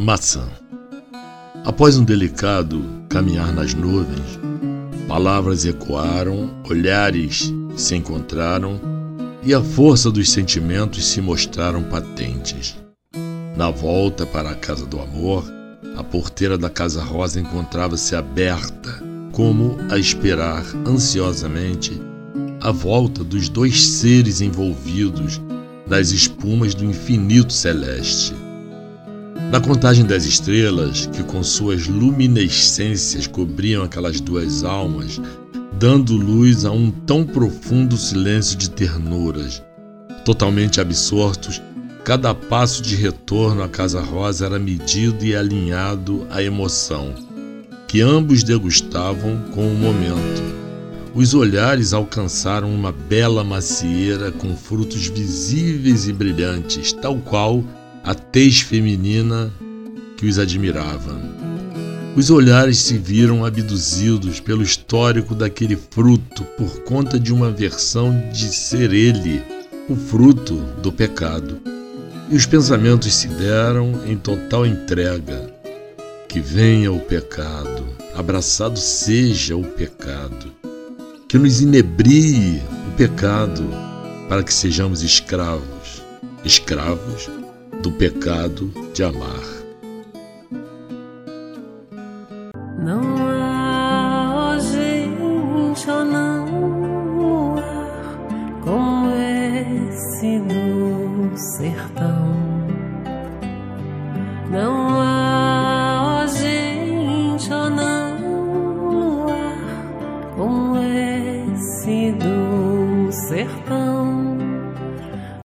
Maçã. Após um delicado caminhar nas nuvens, palavras ecoaram, olhares se encontraram e a força dos sentimentos se mostraram patentes. Na volta para a casa do amor, a porteira da Casa Rosa encontrava-se aberta, como a esperar ansiosamente a volta dos dois seres envolvidos nas espumas do infinito celeste. Na contagem das estrelas, que com suas luminescências cobriam aquelas duas almas, dando luz a um tão profundo silêncio de ternuras. Totalmente absortos, cada passo de retorno à Casa Rosa era medido e alinhado à emoção, que ambos degustavam com o momento. Os olhares alcançaram uma bela macieira com frutos visíveis e brilhantes, tal qual a tez feminina que os admirava. Os olhares se viram abduzidos pelo histórico daquele fruto por conta de uma versão de ser ele, o fruto do pecado. E os pensamentos se deram em total entrega. Que venha o pecado, abraçado seja o pecado. Que nos inebrie o pecado, para que sejamos escravos, escravos do pecado de amar. Não há gente a não há como esse do sertão. Não há gente a não há como esse do sertão.